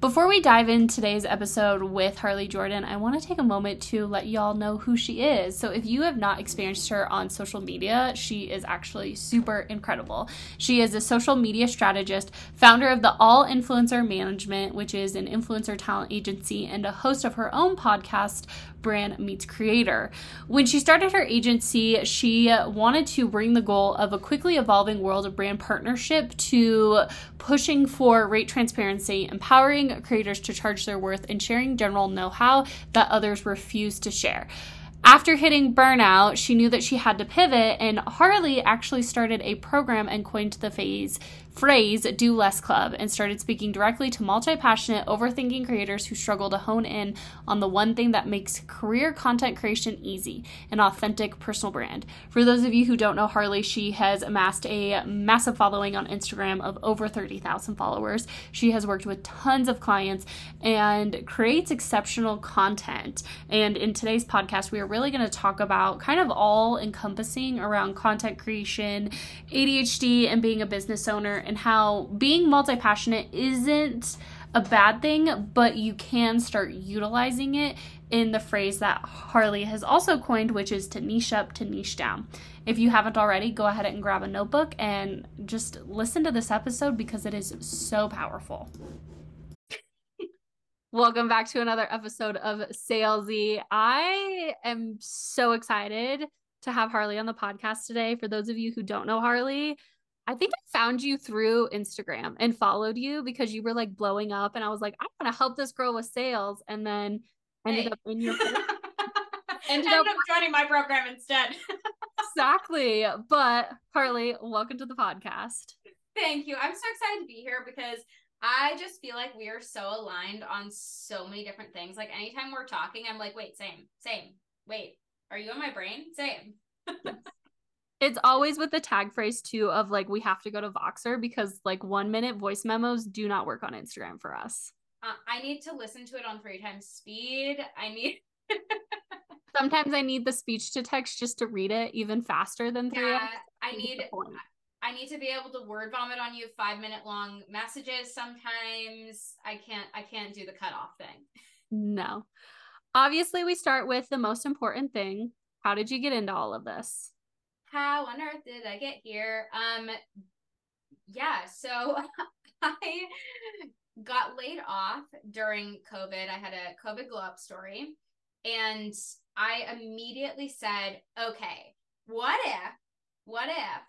Before we dive in today's episode with Harley Jordan, I want to take a moment to let y'all know who she is. So, if you have not experienced her on social media, she is actually super incredible. She is a social media strategist, founder of the All Influencer Management, which is an influencer talent agency, and a host of her own podcast, brand meets creator. When she started her agency, she wanted to bring the goal of a quickly evolving world of brand partnership to pushing for rate transparency, empowering creators to charge their worth, and sharing general know how that others refuse to share. After hitting burnout, she knew that she had to pivot, and Harley actually started a program and coined the phase phrase do less club and started speaking directly to multi-passionate overthinking creators who struggle to hone in on the one thing that makes career content creation easy an authentic personal brand. For those of you who don't know harley she has amassed a massive following on instagram of over 30000 followers. She has worked with tons of clients and creates exceptional content. And in today's podcast we are really going to talk about kind of all encompassing around content creation adhd and being a business owner and how being multi passionate isn't a bad thing, but you can start utilizing it in the phrase that Harley has also coined, which is to niche up, to niche down. If you haven't already, go ahead and grab a notebook and just listen to this episode because it is so powerful. Welcome back to another episode of Salesy. I am so excited to have Harley on the podcast today. For those of you who don't know Harley, I think I found you through Instagram and followed you because you were like blowing up, and I was like, I want to help this girl with sales, and then ended hey. up in your ended, ended up, up joining my program instead. exactly. But Harley, welcome to the podcast. Thank you. I'm so excited to be here because I just feel like we are so aligned on so many different things. Like anytime we're talking, I'm like, wait, same, same. Wait, are you in my brain? Same. It's always with the tag phrase too of like we have to go to Voxer because like one minute voice memos do not work on Instagram for us. Uh, I need to listen to it on three times speed. I need. Sometimes I need the speech to text just to read it even faster than three. Yeah, I need. I need to be able to word vomit on you five minute long messages. Sometimes I can't. I can't do the cutoff thing. No. Obviously, we start with the most important thing. How did you get into all of this? How on earth did I get here? Um, yeah, so I got laid off during COVID. I had a COVID glow up story, and I immediately said, okay, what if, what if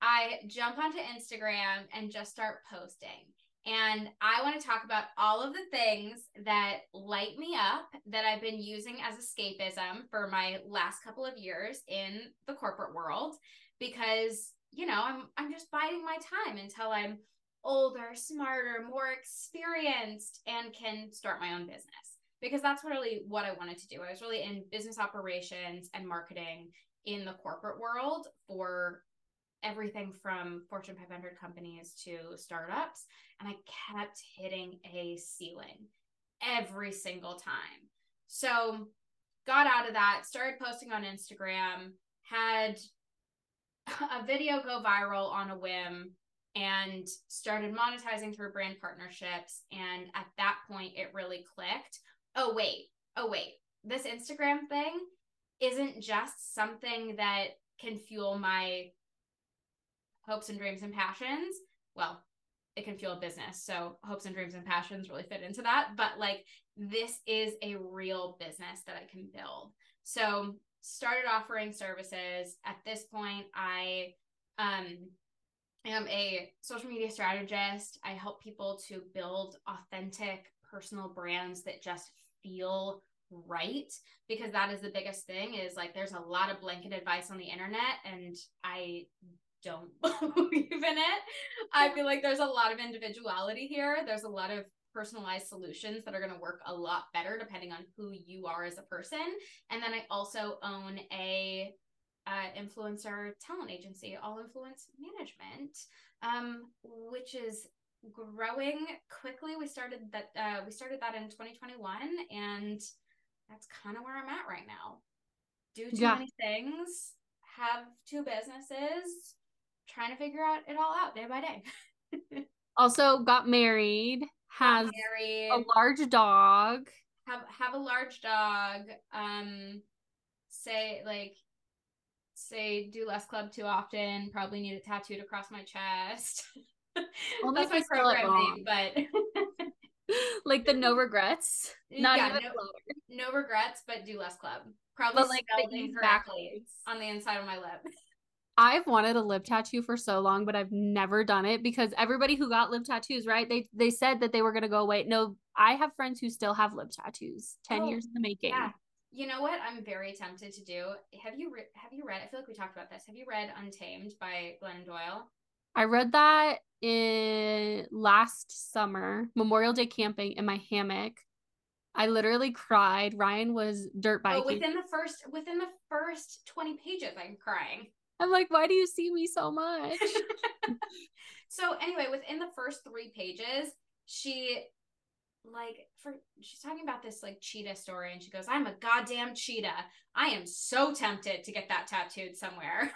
I jump onto Instagram and just start posting? And I want to talk about all of the things that light me up that I've been using as escapism for my last couple of years in the corporate world because, you know, I'm I'm just biding my time until I'm older, smarter, more experienced and can start my own business. Because that's really what I wanted to do. I was really in business operations and marketing in the corporate world for everything from Fortune 500 companies to startups. And I kept hitting a ceiling every single time. So, got out of that, started posting on Instagram, had a video go viral on a whim, and started monetizing through brand partnerships. And at that point, it really clicked. Oh, wait, oh, wait, this Instagram thing isn't just something that can fuel my hopes and dreams and passions, well, it can fuel business. So hopes and dreams and passions really fit into that. But like this is a real business that I can build. So started offering services. At this point, I um am a social media strategist. I help people to build authentic personal brands that just feel right because that is the biggest thing is like there's a lot of blanket advice on the internet and I don't believe in it. I feel like there's a lot of individuality here. There's a lot of personalized solutions that are going to work a lot better depending on who you are as a person. And then I also own a uh, influencer talent agency, All Influence Management, um, which is growing quickly. We started that uh, we started that in 2021, and that's kind of where I'm at right now. Do too yeah. many things, have two businesses, trying to figure out it all out day by day. also got married, has a large dog. Have have a large dog. Um say like say do less club too often, probably need it tattooed across my chest. Only That's my program name, but like the no regrets. Not yeah, even no, no, regrets, but do less club. Probably but like spelled incorrectly on the inside of my lip. I've wanted a lip tattoo for so long, but I've never done it because everybody who got lip tattoos, right? They they said that they were gonna go away. No, I have friends who still have lip tattoos, ten oh, years in the making. Yeah. You know what? I'm very tempted to do. Have you re- have you read? I feel like we talked about this. Have you read Untamed by Glennon Doyle? I read that in last summer, Memorial Day camping in my hammock. I literally cried. Ryan was dirt oh, biking. Oh, within the first within the first 20 pages, I'm crying. I'm like, why do you see me so much? so anyway, within the first three pages, she like for she's talking about this like cheetah story and she goes, I'm a goddamn cheetah. I am so tempted to get that tattooed somewhere.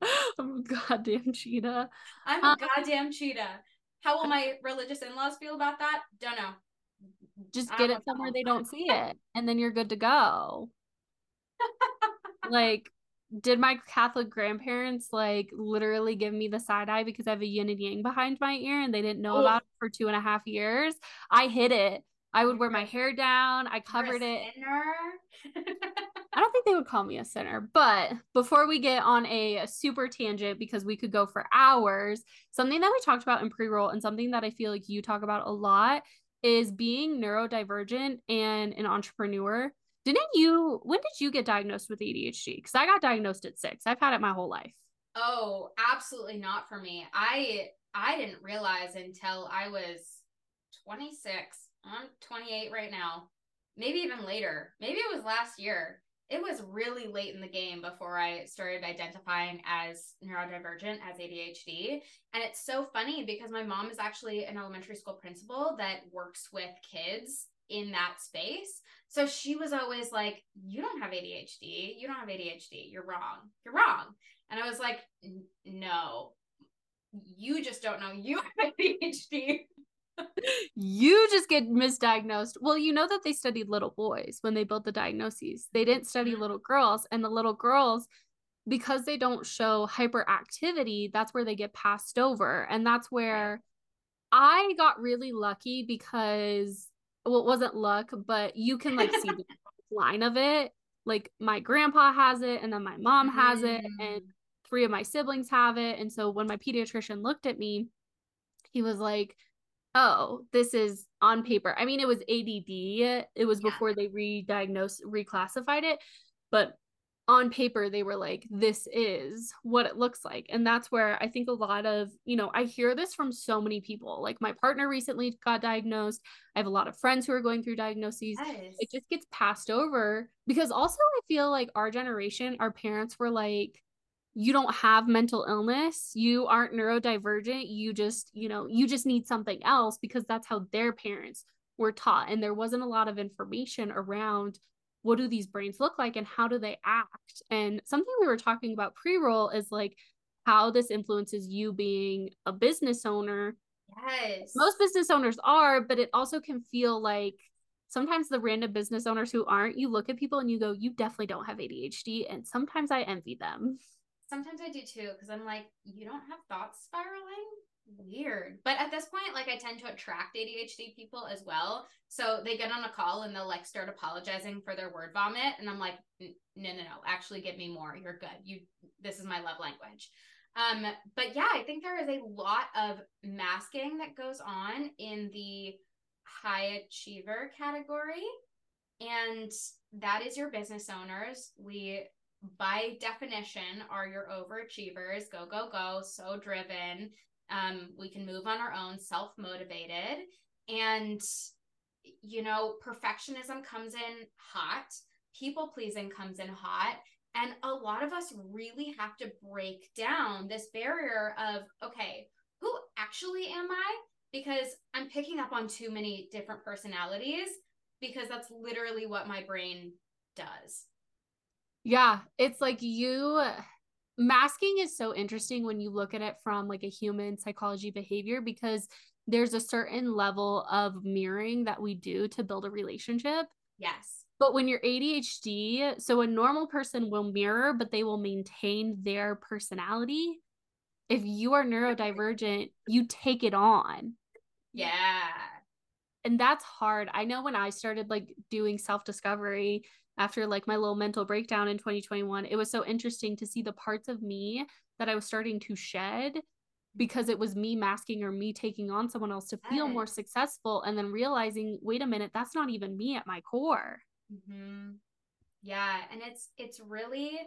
I'm a goddamn cheetah. I'm a um, goddamn cheetah. How will my religious in-laws feel about that? Don't know. Just get it somewhere they don't see it, and then you're good to go. like, did my Catholic grandparents like literally give me the side eye because I have a yin and yang behind my ear and they didn't know about it for two and a half years? I hid it. I would wear my hair down. I covered it. I don't think they would call me a sinner. But before we get on a super tangent, because we could go for hours, something that we talked about in pre roll and something that I feel like you talk about a lot is being neurodivergent and an entrepreneur. Didn't you, when did you get diagnosed with ADHD? Because I got diagnosed at six. I've had it my whole life. Oh, absolutely not for me. I I didn't realize until I was 26. I'm 28 right now. Maybe even later. Maybe it was last year it was really late in the game before I started identifying as neurodivergent, as ADHD. And it's so funny because my mom is actually an elementary school principal that works with kids in that space. So she was always like, You don't have ADHD. You don't have ADHD. You're wrong. You're wrong. And I was like, No, you just don't know you have ADHD you just get misdiagnosed. Well, you know that they studied little boys when they built the diagnoses. They didn't study mm-hmm. little girls, and the little girls, because they don't show hyperactivity, that's where they get passed over. And that's where I got really lucky because well, it wasn't luck, but you can like see the line of it. Like my grandpa has it, and then my mom has it, and mm. three of my siblings have it. And so when my pediatrician looked at me, he was like, oh, this is on paper. I mean, it was ADD. It was yeah. before they re-diagnosed, reclassified it, but on paper they were like this is what it looks like. And that's where i think a lot of you know i hear this from so many people. Like my partner recently got diagnosed. I have a lot of friends who are going through diagnoses. Yes. it just gets passed over because also i feel like our generation our parents were like you don't have mental illness. You aren't neurodivergent. You just you know you just need something else because that's how their parents were taught. And there wasn't a lot of information around what do these brains look like and how do they act? And something we were talking about pre-roll is like how this influences you being a business owner. Yes. Most business owners are but it also can feel like sometimes the random business owners who aren't you look at people and you go you definitely don't have adhd and sometimes i envy them. Sometimes I do too because I'm like, you don't have thoughts spiraling? Weird. But at this point, like I tend to attract ADHD people as well. So they get on a call and they'll like start apologizing for their word vomit. And I'm like, no, no, no, actually give me more. You're good. You this is my love language. Um, but yeah, I think there is a lot of masking that goes on in the high achiever category. And that is your business owners. We by definition are your overachievers go go go so driven um, we can move on our own self motivated and you know perfectionism comes in hot people pleasing comes in hot and a lot of us really have to break down this barrier of okay who actually am i? Because i'm picking up on too many different personalities because that's literally what my brain does. Yeah, it's like you masking is so interesting when you look at it from like a human psychology behavior because there's a certain level of mirroring that we do to build a relationship. Yes. But when you're ADHD, so a normal person will mirror, but they will maintain their personality. If you are neurodivergent, you take it on. Yeah. And that's hard. I know when I started like doing self discovery after like my little mental breakdown in 2021, it was so interesting to see the parts of me that I was starting to shed because it was me masking or me taking on someone else to feel more successful and then realizing, wait a minute, that's not even me at my core. hmm Yeah, and it's it's really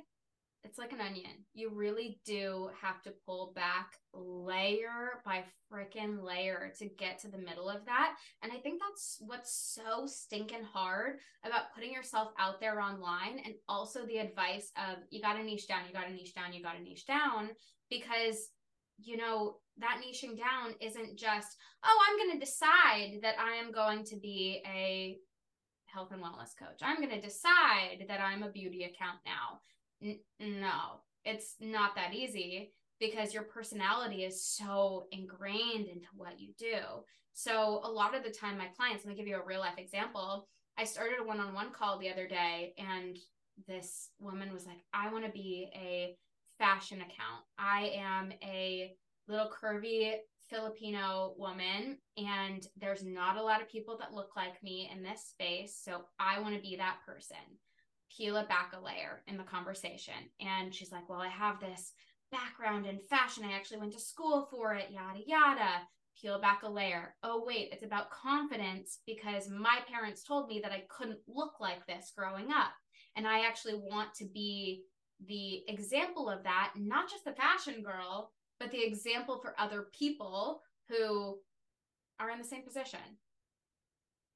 it's like an onion. You really do have to pull back layer by freaking layer to get to the middle of that. And I think that's what's so stinking hard about putting yourself out there online and also the advice of you got to niche down, you got to niche down, you got to niche down because you know that niching down isn't just oh i'm going to decide that i am going to be a health and wellness coach. I'm going to decide that I'm a beauty account now. N- no, it's not that easy because your personality is so ingrained into what you do. So, a lot of the time, my clients, let me give you a real life example. I started a one on one call the other day, and this woman was like, I want to be a fashion account. I am a little curvy Filipino woman, and there's not a lot of people that look like me in this space. So I want to be that person. Peel it back a layer in the conversation. And she's like, Well, I have this background in fashion. I actually went to school for it, yada, yada. Peel back a layer. Oh, wait, it's about confidence because my parents told me that I couldn't look like this growing up. And I actually want to be the example of that, not just the fashion girl, but the example for other people who are in the same position.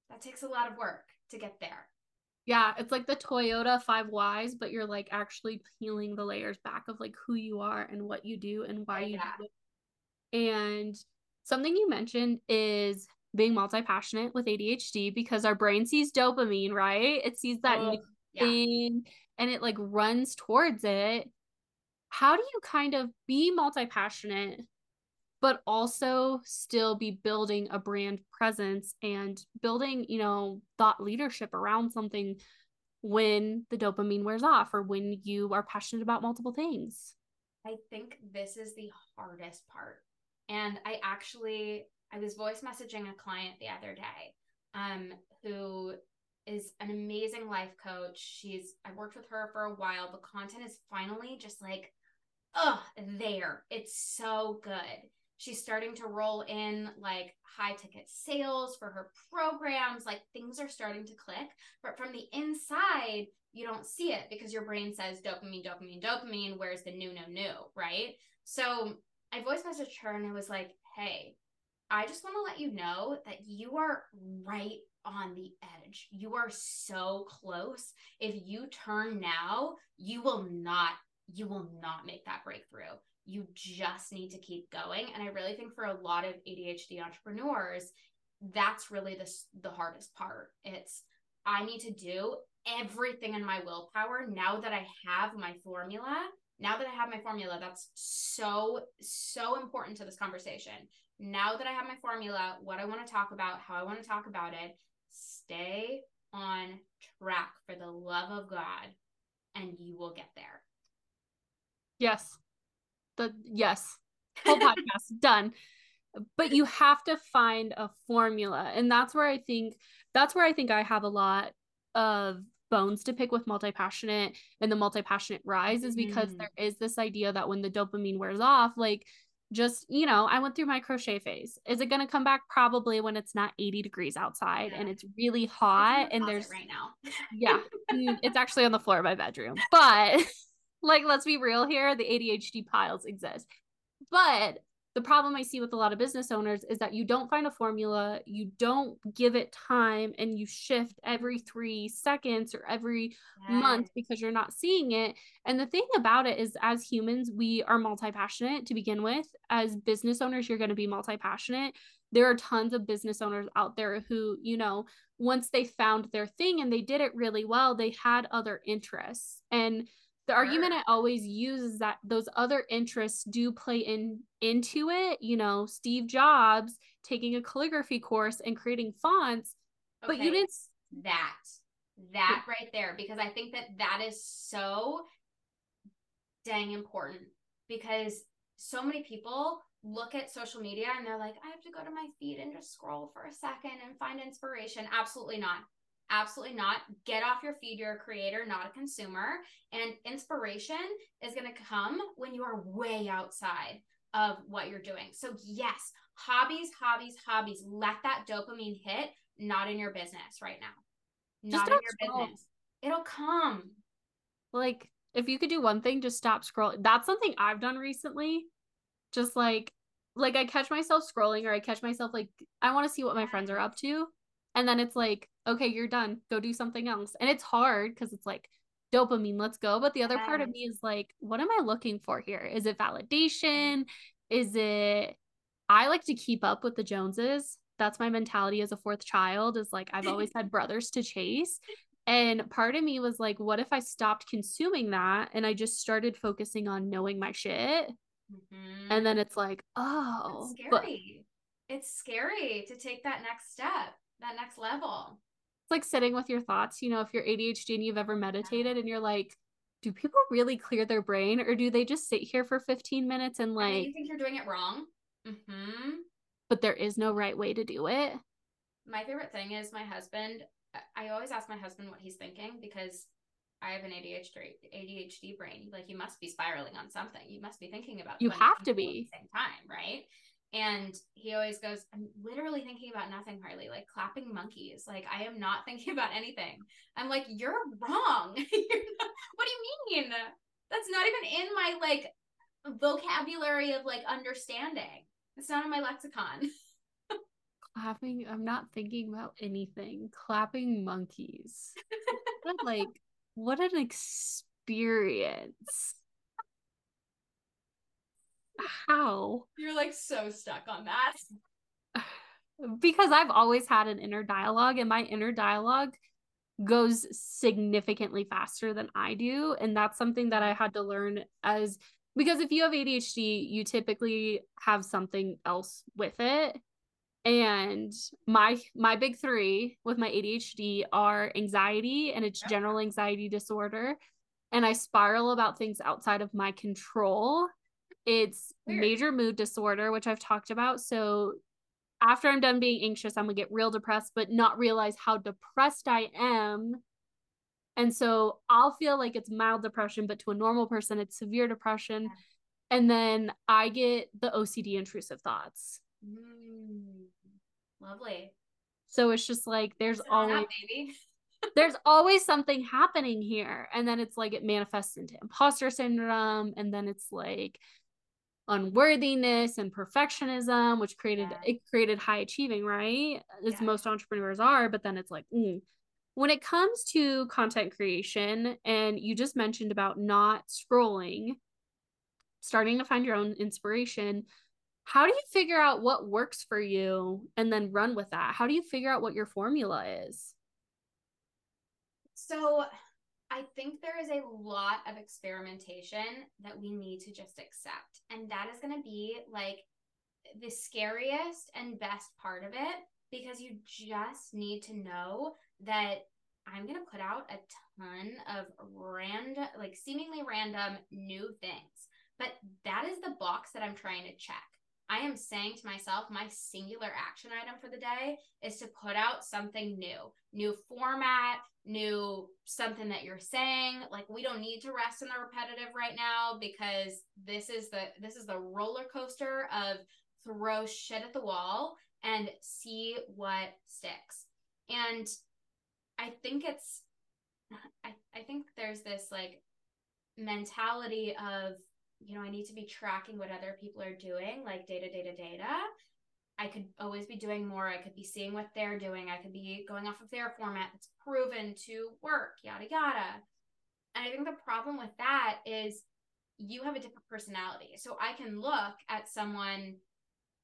That takes a lot of work to get there. Yeah, it's like the Toyota five whys, but you're like actually peeling the layers back of like who you are and what you do and why oh, you do it. And something you mentioned is being multi passionate with ADHD because our brain sees dopamine, right? It sees that Oh, new yeah. and it like runs towards it. How do you kind of be multi passionate, but also still be building a brand presence and building, you know, thought leadership around something when the dopamine wears off or when you are passionate about multiple things? I think this is the hardest part. And I actually I was voice messaging a client the other day um who is an amazing life coach. She's I worked with her for a while. The content is finally just like oh, there. It's so good. She's starting to roll in like high ticket sales for her programs. Like things are starting to click. But from the inside, you don't see it because your brain says dopamine, dopamine, dopamine. Where's the new, no, new, right? So I voice messaged her and it was like, hey, I just want to let you know that you are right on the edge. You are so close. If you turn now, you will not you will not make that breakthrough. You just need to keep going. And I really think for a lot of ADHD entrepreneurs, that's really the the hardest part. It's I need to do everything in my willpower now that I have my formula. Now that I have my formula, that's so so important to this conversation. Now that I have my formula, what I want to talk about, how I want to talk about it, stay on track for the love of God and you will get there. Yes. The yes. Whole podcast done. But you have to find a formula. And that's where I think that's where I think I have a lot of bones to pick with multi-passionate and the multi-passionate rise is because Mhm. there is this idea that when the dopamine wears off, like just, you know, I went through my crochet phase. Is it going to come back? Probably when it's not 80 degrees outside Yeah. and it's really hot the and there's right now. yeah, Mm, it's actually on the floor of my bedroom. But like, let's be real here the ADHD piles exist. But the problem I see with a lot of business owners is that you don't find a formula, you don't give it time, and you shift every three seconds or every month because you're not seeing it. And the thing about it is, as humans, we are multi passionate to begin with. As business owners, you're going to be multi passionate. There are tons of business owners out there who, you know, once they found their thing and they did it really well, they had other interests. And the argument I always use is that those other interests do play in into it. You know, Steve Jobs taking a calligraphy course and creating fonts, okay. but you didn't that that right there because I think that that is so dang important because so many people look at social media and they're like, I have to go to my feed and just scroll for a second and find inspiration. Absolutely not. Absolutely not. Get off your feed. You're a creator, not a consumer. And inspiration is going to come when you are way outside of what you're doing. So, yes, hobbies, hobbies, hobbies. Let that dopamine hit, not in your business right now. Not in your scroll. business. It'll come. Like, if you could do one thing, just stop scrolling. That's something I've done recently. Just like, like I catch myself scrolling or I catch myself like, I want to see what my friends are up to. And then it's like, okay, you're done. Go do something else. And it's hard because it's like dopamine, let's go. But the other part of me is like, what am I looking for here? Is it validation? Is it I like to keep up with the Joneses. That's my mentality as a fourth child, is like I've always had brothers to chase. And part of me was like, what if I stopped consuming that and I just started focusing on knowing my shit? Mm-hmm. And then it's like, oh, it's scary. But- it's scary to take that next step, that next level. It's like sitting with your thoughts. You know, if you're ADHD and you've ever meditated and you're like, do people really clear their brain or do they just sit here for 15 minutes and like, you think you're doing it wrong? Mm-hmm. But there is no right way to do it. My favorite thing is my husband. I always ask my husband what he's thinking because I have an ADHD ADHD brain. Like you must be spiraling on something. You must be thinking about. You have to be at the same time, right? And he always goes, I'm literally thinking about nothing, Harley, like clapping monkeys. Like, I am not thinking about anything. I'm like, you're wrong. what do you mean? That's not even in my like vocabulary of like understanding. It's not in my lexicon. Clapping, I'm not thinking about anything. Clapping monkeys. but like, what an experience. How? You're like so stuck on that. because I've always had an inner dialogue, and my inner dialogue goes significantly faster than I do. And that's something that I had to learn as because if you have ADHD, you typically have something else with it. And my my big 3 with my ADHD are anxiety and it's general anxiety disorder and I spiral about things outside of my control. It's Weird. major mood disorder, which I've talked about. So after I'm done being anxious, I'm gonna get real depressed, but not realize how depressed I am and so I'll feel like it's mild depression, but to a normal person, it's severe depression. And then I get the OCD intrusive thoughts. Mm, lovely. So it's just like there's always there's always something happening here. And then it's like it manifests into imposter syndrome. And then it's like unworthiness and perfectionism, which created yeah. it created high achieving, right? As yeah. most entrepreneurs are, but then it's like, mm, when it comes to content creation, and you just mentioned about not scrolling, starting to find your own inspiration, how do you figure out what works for you and then run with that? How do you figure out what your formula is? So, I think there is a lot of experimentation that we need to just accept. And that is going to be like the scariest and best part of it because you just need to know that I'm going to put out a ton of random, like seemingly random new things. But that is the box that I'm trying to check. I am saying to myself, my singular action item for the day is to put out something new, new format, new something that you're saying. Like we don't need to rest in the repetitive right now because this is the this is the roller coaster of throw shit at the wall and see what sticks. And I think it's I, I think there's this like mentality of you know I need to be tracking what other people are doing like data data data I could always be doing more. I could be seeing what they're doing. I could be going off of their format. That's proven to work yada yada. And I think the problem with that is you have a different personality. So I can look at someone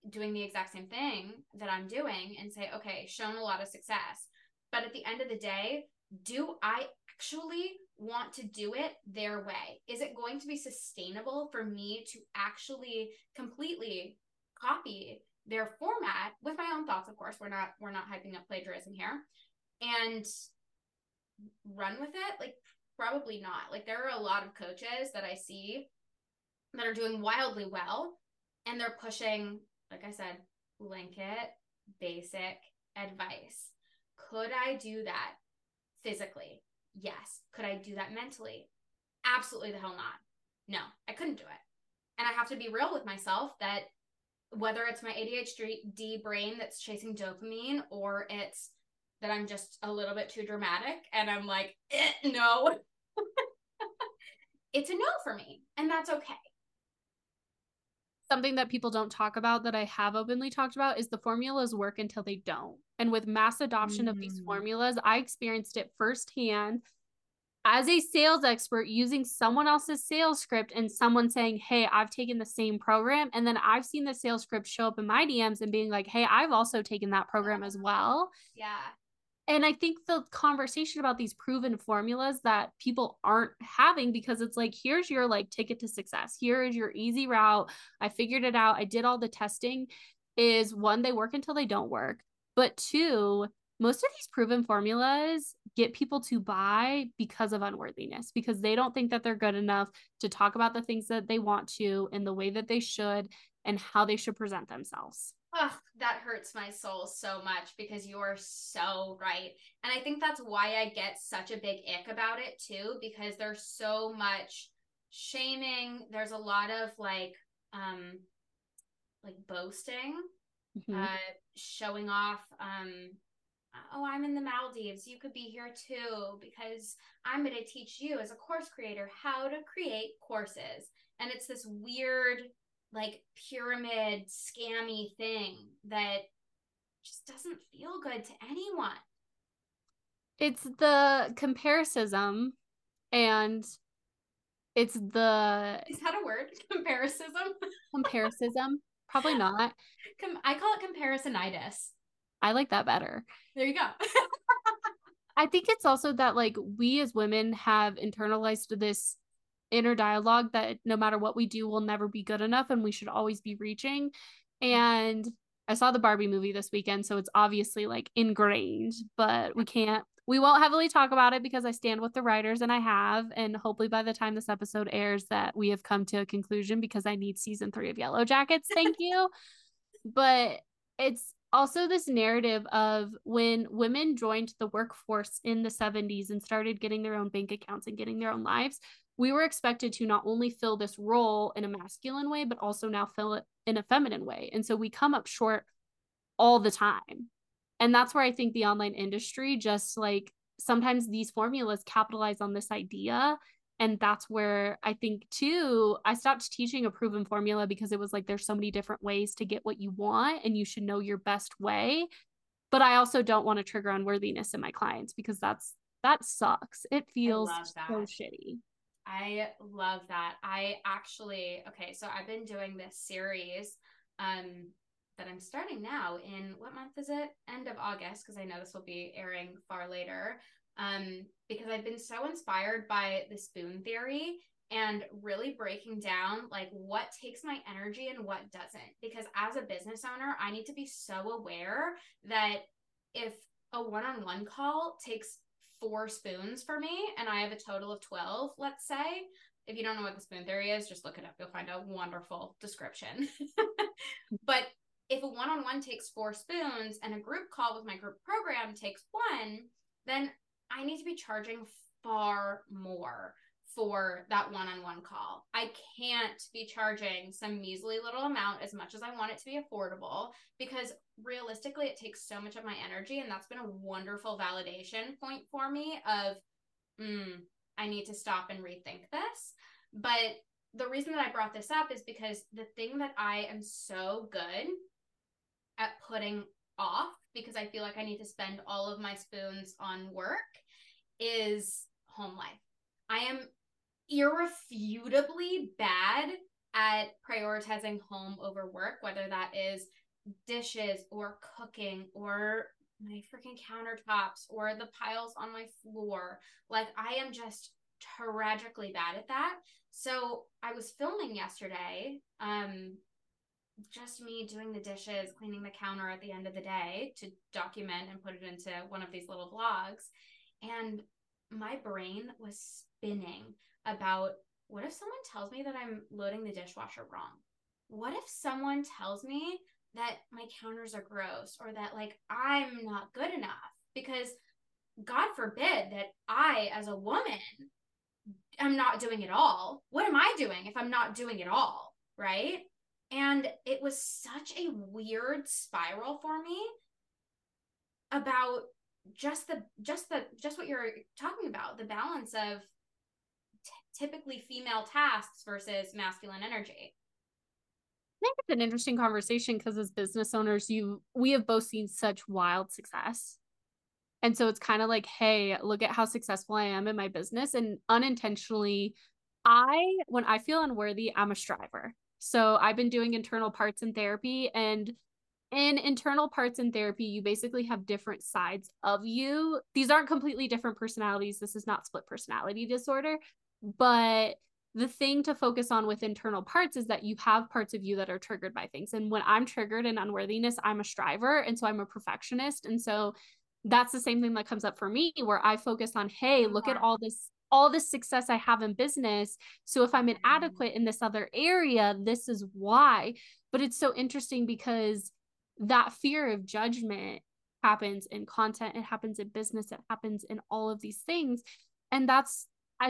doing the exact same thing that I'm doing and say okay shown a lot of success. But at the end of the day, do I actually want to do it their way? Is it going to be sustainable for me to actually completely copy their format with my own thoughts of course we're not we're not hyping up plagiarism here and run with it? Like probably not. Like there are a lot of coaches that i see that are doing wildly well and they're pushing like i said blanket basic advice. Could i do that physically? Yes. Could i do that mentally? Absolutely the hell not. No i couldn't do it. And i have to be real with myself that whether it's my ADHD brain that's chasing dopamine or it's that I'm just a little bit too dramatic and I'm like, eh, no. it's a no for me, and that's okay. Something that people don't talk about that I have openly talked about is the formulas work until they don't. And with mass adoption mm. of these mm. formulas, I experienced it firsthand as a sales expert using someone else's sales script and someone saying, Hey, I've taken the same program. And then I've seen the sales script show up in my DMs and being like, Hey, I've also taken that program as well. Yeah. And I think the conversation about these proven formulas that people aren't having because it's like, here's your like ticket to success. Here is your easy route. I figured it out. I did all the testing. Is one, they work until they don't work. But two, most of these proven formulas get people to buy because of unworthiness, because they don't think that they're good enough to talk about the things that they want to in the way that they should and how they should present themselves. Oh, that hurts my soul so much because you're so right. And I think that's why I get such a big ick about it too, because there's so much shaming. There's a lot of like, um, like boasting, mm-hmm. uh, showing off, um, oh, I'm in the Maldives. You could be here too because I'm going to teach you as a course creator how to create courses. And it's this weird, like, pyramid scammy thing that just doesn't feel good to anyone. It's the comparisism and it's the Is that a word? Comparisism? comparisism? Probably not. Com- I call it comparisonitis. I like that better. There you go. I think it's also that like we as women have internalized this inner dialogue that no matter what we do, we'll never be good enough and we should always be reaching. And I saw the Barbie movie this weekend, so it's obviously like ingrained, but we can't we won't heavily talk about it because I stand with the writers and I have. And hopefully by the time this episode airs that we have come to a conclusion because I need season three of Yellowjackets. Thank you. but it's also this narrative of when women joined the workforce in the 70s and started getting their own bank accounts and getting their own lives we were expected to not only fill this role in a masculine way but also now fill it in a feminine way. And so we come up short all the time. And that's where i think the online industry just like sometimes these formulas capitalize on this idea and that's where i think too i stopped teaching a proven formula because it was like there's so many different ways to get what you want and you should know your best way. But i also don't want to trigger unworthiness in my clients because that's that sucks. It feels so shitty. I love that. I actually okay so i've been doing this series um that i'm starting now in what month is it? End of august because i know this will be airing far later um, because I've been so inspired by the spoon theory and really breaking down like what takes my energy and what doesn't. Because as a business owner, I need to be so aware that if a one on one call takes four spoons for me and I have a total of 12, let's say, if you don't know what the spoon theory is, just look it up. You'll find a wonderful description. but if a one on one takes four spoons and a group call with my group program takes one, then I need to be charging far more for that one-on-one call. I can't be charging some measly little amount as much as I want it to be affordable because realistically it takes so much of my energy and that's been a wonderful validation point for me of mm, I need to stop and rethink this. But the reason that I brought this up is because the thing that I am so good at putting off because I feel like I need to spend all of my spoons on work is home life. I am irrefutably bad at prioritizing home over work, whether that is dishes or cooking or my freaking countertops or the piles on my floor. Like I am just tragically bad at that. So I was filming yesterday, um, just me doing the dishes, cleaning the counter at the end of the day to document and put it into one of these little vlogs. And my brain was spinning about what if someone tells me that I'm loading the dishwasher wrong? What if someone tells me that my counters are gross or that like I'm not good enough? Because God forbid that I, as a woman, am not doing it all. What am I doing if I'm not doing it all? Right. And it was such a weird spiral for me about just the just the just what you're talking about the balance of t- typically female tasks versus masculine energy I think it's an interesting conversation because as business owners, you we have both seen such wild success. And so it's kind of like, hey, look at how successful I am in my business. And unintentionally, I, when I feel unworthy, I'm a striver. So I've been doing internal parts in therapy. And in internal parts in therapy, you basically have different sides of you. These aren't completely different personalities. This is not split personality disorder. But the thing to focus on with internal parts is that you have parts of you that are triggered by things. And when I'm triggered in unworthiness, I'm a striver. And so I'm a perfectionist. And so that's the same thing that comes up for me where I focus on, hey, look at all this all this success I have in business. So if I'm mm-hmm. inadequate in this other area, this is why. But it's so interesting because that fear of judgment happens in content, it happens in business, it happens in all of these things. And that's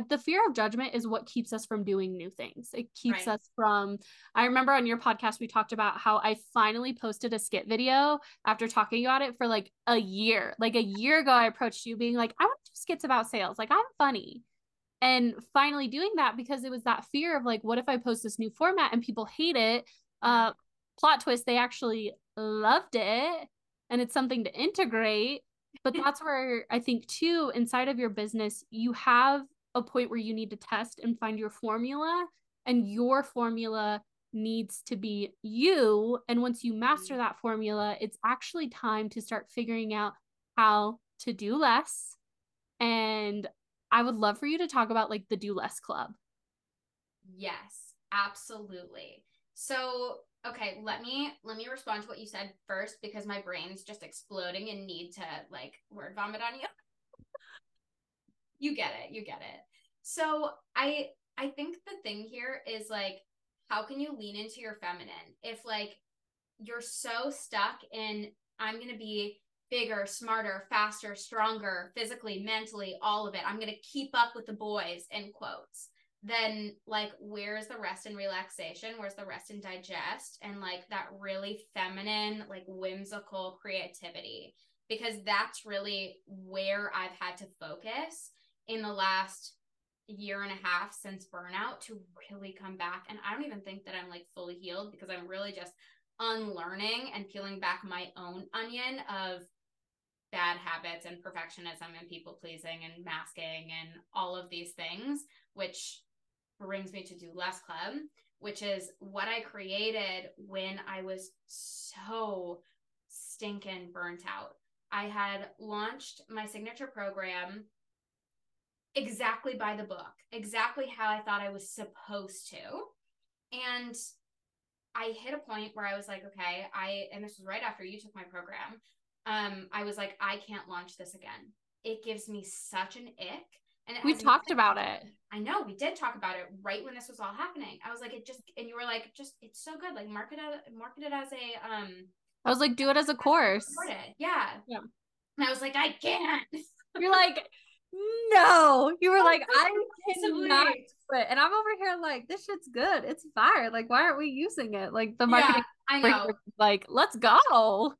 the fear of judgment is what keeps us from doing new things. It keeps right. us from. I remember on your podcast, we talked about how I finally posted a skit video after talking about it for like a year. Like a year ago, I approached you being like, I want to do skits about sales. Like, I'm funny. And finally doing that because it was that fear of like, what if I post this new format and people hate it? Uh, plot twist, they actually loved it and it's something to integrate. But that's where I think, too, inside of your business, you have a point where you need to test and find your formula and your formula needs to be you and once you master mm-hmm. that formula it's actually time to start figuring out how to do less and i would love for you to talk about like the do less club yes absolutely so okay let me let me respond to what you said first because my brain's just exploding and need to like word vomit on you. You get it you get it. So i i think the thing here is like how can you lean into your feminine? If like you're so stuck in i'm gonna be bigger smarter faster stronger physically mentally all of it. I'm gonna keep up with the boys in quotes then like where's the rest and relaxation where's the rest and digest and like that really feminine like whimsical creativity because that's really where i've had to focus in the last year and a half since burnout to really come back. And I don't even think that I'm like fully healed because I'm really just unlearning and peeling back my own onion of bad habits and perfectionism and people pleasing and masking and all of these things, which brings me to Do Less Club, which is what I created when I was so stinking burnt out. I had launched my signature program exactly by the book, exactly how I thought I was supposed to. And I hit a point where I was like, okay, I, and this was right after you took my program. Um, I was like, I can't launch this again. It gives me such an ick. And we talked about it. I know we did talk about it right when this was all happening. I was like, it just, and you were like, just, it's so good. Like market it, market it as a, um, I was like, do it as a course. Yeah. Yeah. And I was like, I can't. You're like, no. You were oh, like, I cannot. And I'm over here like, this shit's good. It's fire. Like, why aren't we using it? Like the marketing I know. Like, let's go.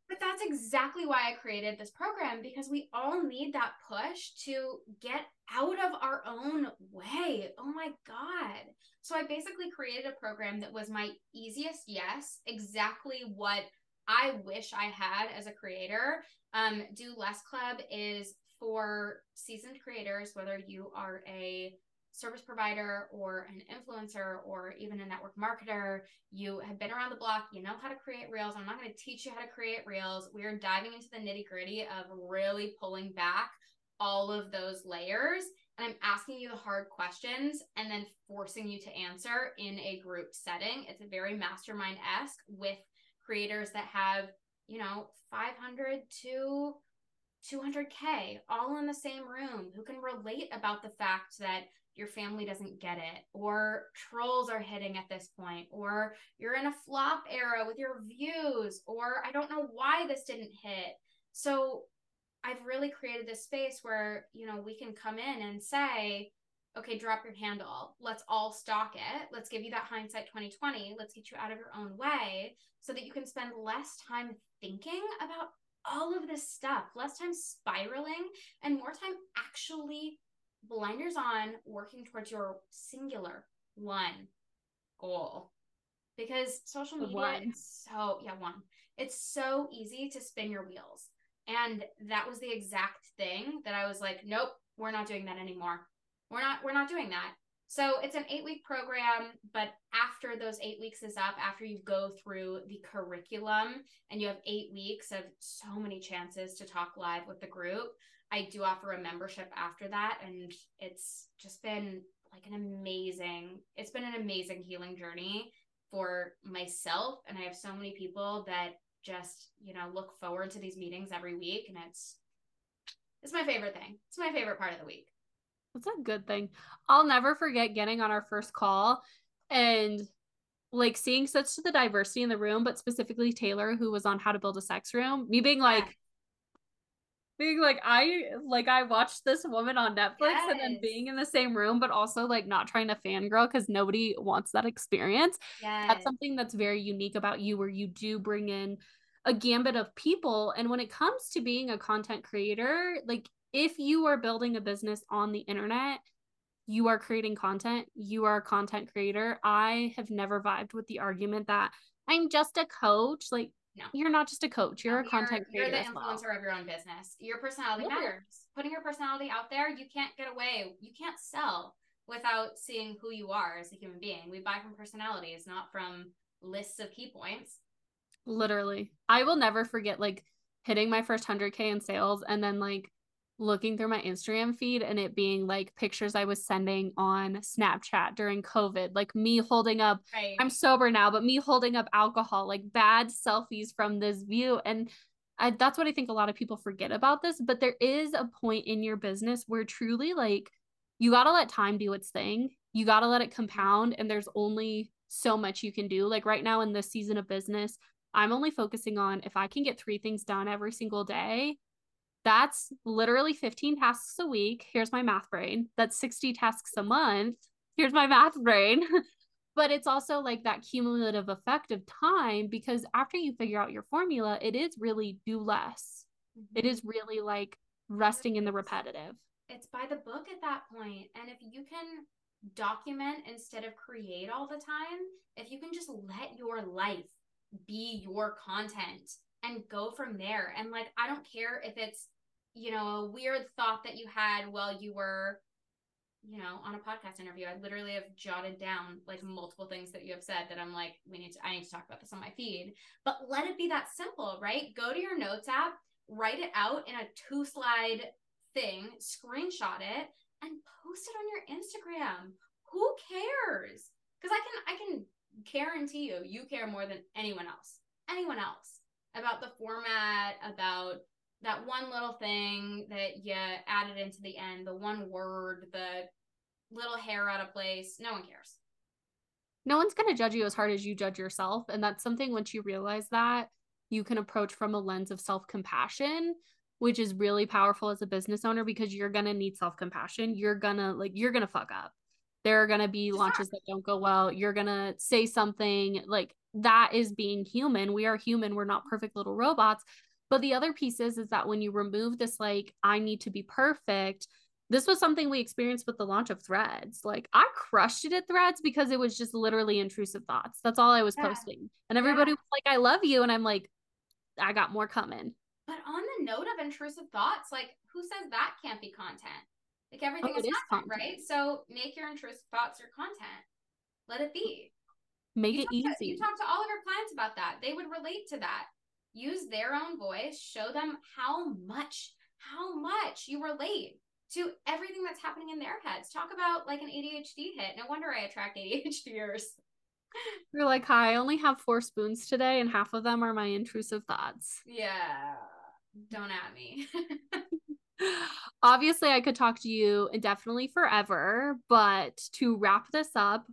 But that's exactly why I created this program because we all need that push to get out of our own way. Oh my God. So I basically created a program that was my easiest yes, exactly what I wish I had as a creator. Um, Do Less Club is for seasoned creators, whether you are a service provider or an influencer or even a network marketer, you have been around the block, you know how to create reels. I'm not going to teach you how to create reels. We are diving into the nitty gritty of really pulling back all of those layers. And I'm asking you the hard questions and then forcing you to answer in a group setting. It's a very mastermind esque with creators that have, you know, 500 to 200K all in the same room who can relate about the fact that your family doesn't get it, or trolls are hitting at this point, or you're in a flop era with your views, or I don't know why this didn't hit. So I've really created this space where, you know, we can come in and say, okay, drop your handle. Let's all stock it. Let's give you that hindsight 2020. Let's get you out of your own way so that you can spend less time thinking about all of this stuff, less time spiraling, and more time actually blinders on, working towards your singular one goal. Because social media one. is so, yeah, one. It's so easy to spin your wheels. And that was the exact thing that I was like, nope, we're not doing that anymore. We're not, we're not doing that. So it's an eight week program, but after those eight weeks is up, after you go through the curriculum and you have eight weeks of so many chances to talk live with the group, I do offer a membership after that. And it's just been like an amazing, it's been an amazing healing journey for myself. And I have so many people that just, you know, look forward to these meetings every week. And it's, it's my favorite thing. It's my favorite part of the week. That's a good thing. I'll never forget getting on our first call and like seeing such the diversity in the room, but specifically Taylor, who was on How to Build a Sex Room, me being like, yeah being like I like I watched this woman on Netflix yes. and then being in the same room, but also like not trying to fangirl because nobody wants that experience. Yes. That's something that's very unique about you, where you do bring in a gambit of people. And when it comes to being a content creator, like if you are building a business on the internet, you are creating content, you are a content creator. I have never vibed with the argument that I'm just a coach. Like no. You're not just a coach, you're no, a content you're, creator. You're the influencer well. of your own business. Your personality yeah. matters. Putting your personality out there, you can't get away. You can't sell without seeing who you are as a human being. We buy from personalities, not from lists of key points. Literally. I will never forget like hitting my first 100K in sales and then like looking through my Instagram feed and it being like pictures I was sending on Snapchat during COVID, like me holding up, right. I'm sober now, but me holding up alcohol, like bad selfies from this view. And I, that's what I think a lot of people forget about this. But there is a point in your business where truly, like, you got to let time do its thing. You got to let it compound. And there's only so much you can do. Like, right now in this season of business, I'm only focusing on if I can get three things done every single day, that's literally 15 tasks a week. Here's my math brain. That's 60 tasks a month. Here's my math brain. but it's also like that cumulative effect of time because after you figure out your formula, it is really do less. Mm-hmm. It is really like resting in the repetitive. It's by the book at that point. And if you can document instead of create all the time, if you can just let your life be your content and go from there. And like, I don't care if it's you know, a weird thought that you had while you were, you know, on a podcast interview. I literally have jotted down like multiple things that you have said that I'm like, we need to, I need to talk about this on my feed. But let it be that simple, right? Go to your notes app, write it out in a two slide thing, screenshot it, and post it on your Instagram. Who cares? Because I can, I can guarantee you, you care more than anyone else, anyone else about the format, about that one little thing that you added into the end, the one word, the little hair out of place, no one cares. No one's going to judge you as hard as you judge yourself. And that's something once you realize that, you can approach from a lens of self compassion, which is really powerful as a business owner because you're going to need self compassion. You're going to, like, you're going to fuck up. There are going to be launches that don't go well. You're going to say something like that is being human. We are human. We're not perfect little robots. But the other piece is, is that when you remove this, like, I need to be perfect, this was something we experienced with the launch of Threads. Like, I crushed it at Threads because it was just literally intrusive thoughts. That's all I was yeah. posting. And everybody yeah. was like, I love you. And I'm like, I got more coming. But on the note of intrusive thoughts, like, who says that can't be content? Like oh, everything Oh, is is content, content. right? So make your intrusive thoughts your content. Let it be. Make You it talk to- easy. you talk to all of your clients about that. They would relate to that. Use their own voice. Show them how much, how much you relate to everything that's happening in their heads. Talk about like an ADHD hit. No wonder I attract ADHDers. You're like, hi, I only have four spoons today, and half of them are my intrusive thoughts. Yeah. Don't at me. Obviously, I could talk to you indefinitely forever, but to wrap this up,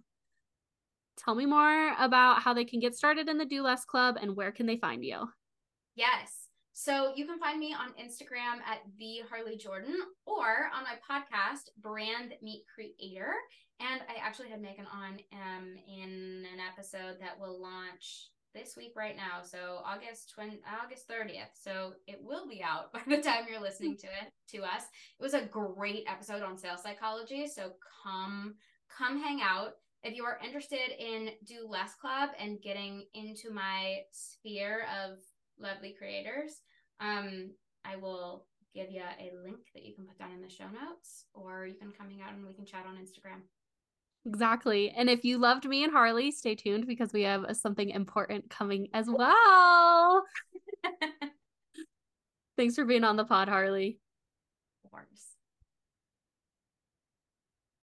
tell me more about how they can get started in the Do Less Club and where can they find you? Yes. So you can find me on Instagram at the Harley Jordan or on my podcast, Brand Meet Creator. And I actually had Meghan on um in an episode that will launch this week right now. So August 20, August 30th. So it will be out by the time you're listening to it to us. It was a great episode on sales psychology. So come come hang out if you are interested in do less club and getting into my sphere of lovely creators um i will give you a link that you can put down in the show notes or you can come hang out and we can chat on instagram Exactly. And if you loved me and Harley, stay tuned because we have something important coming as well. Thanks for being on the pod, Harley.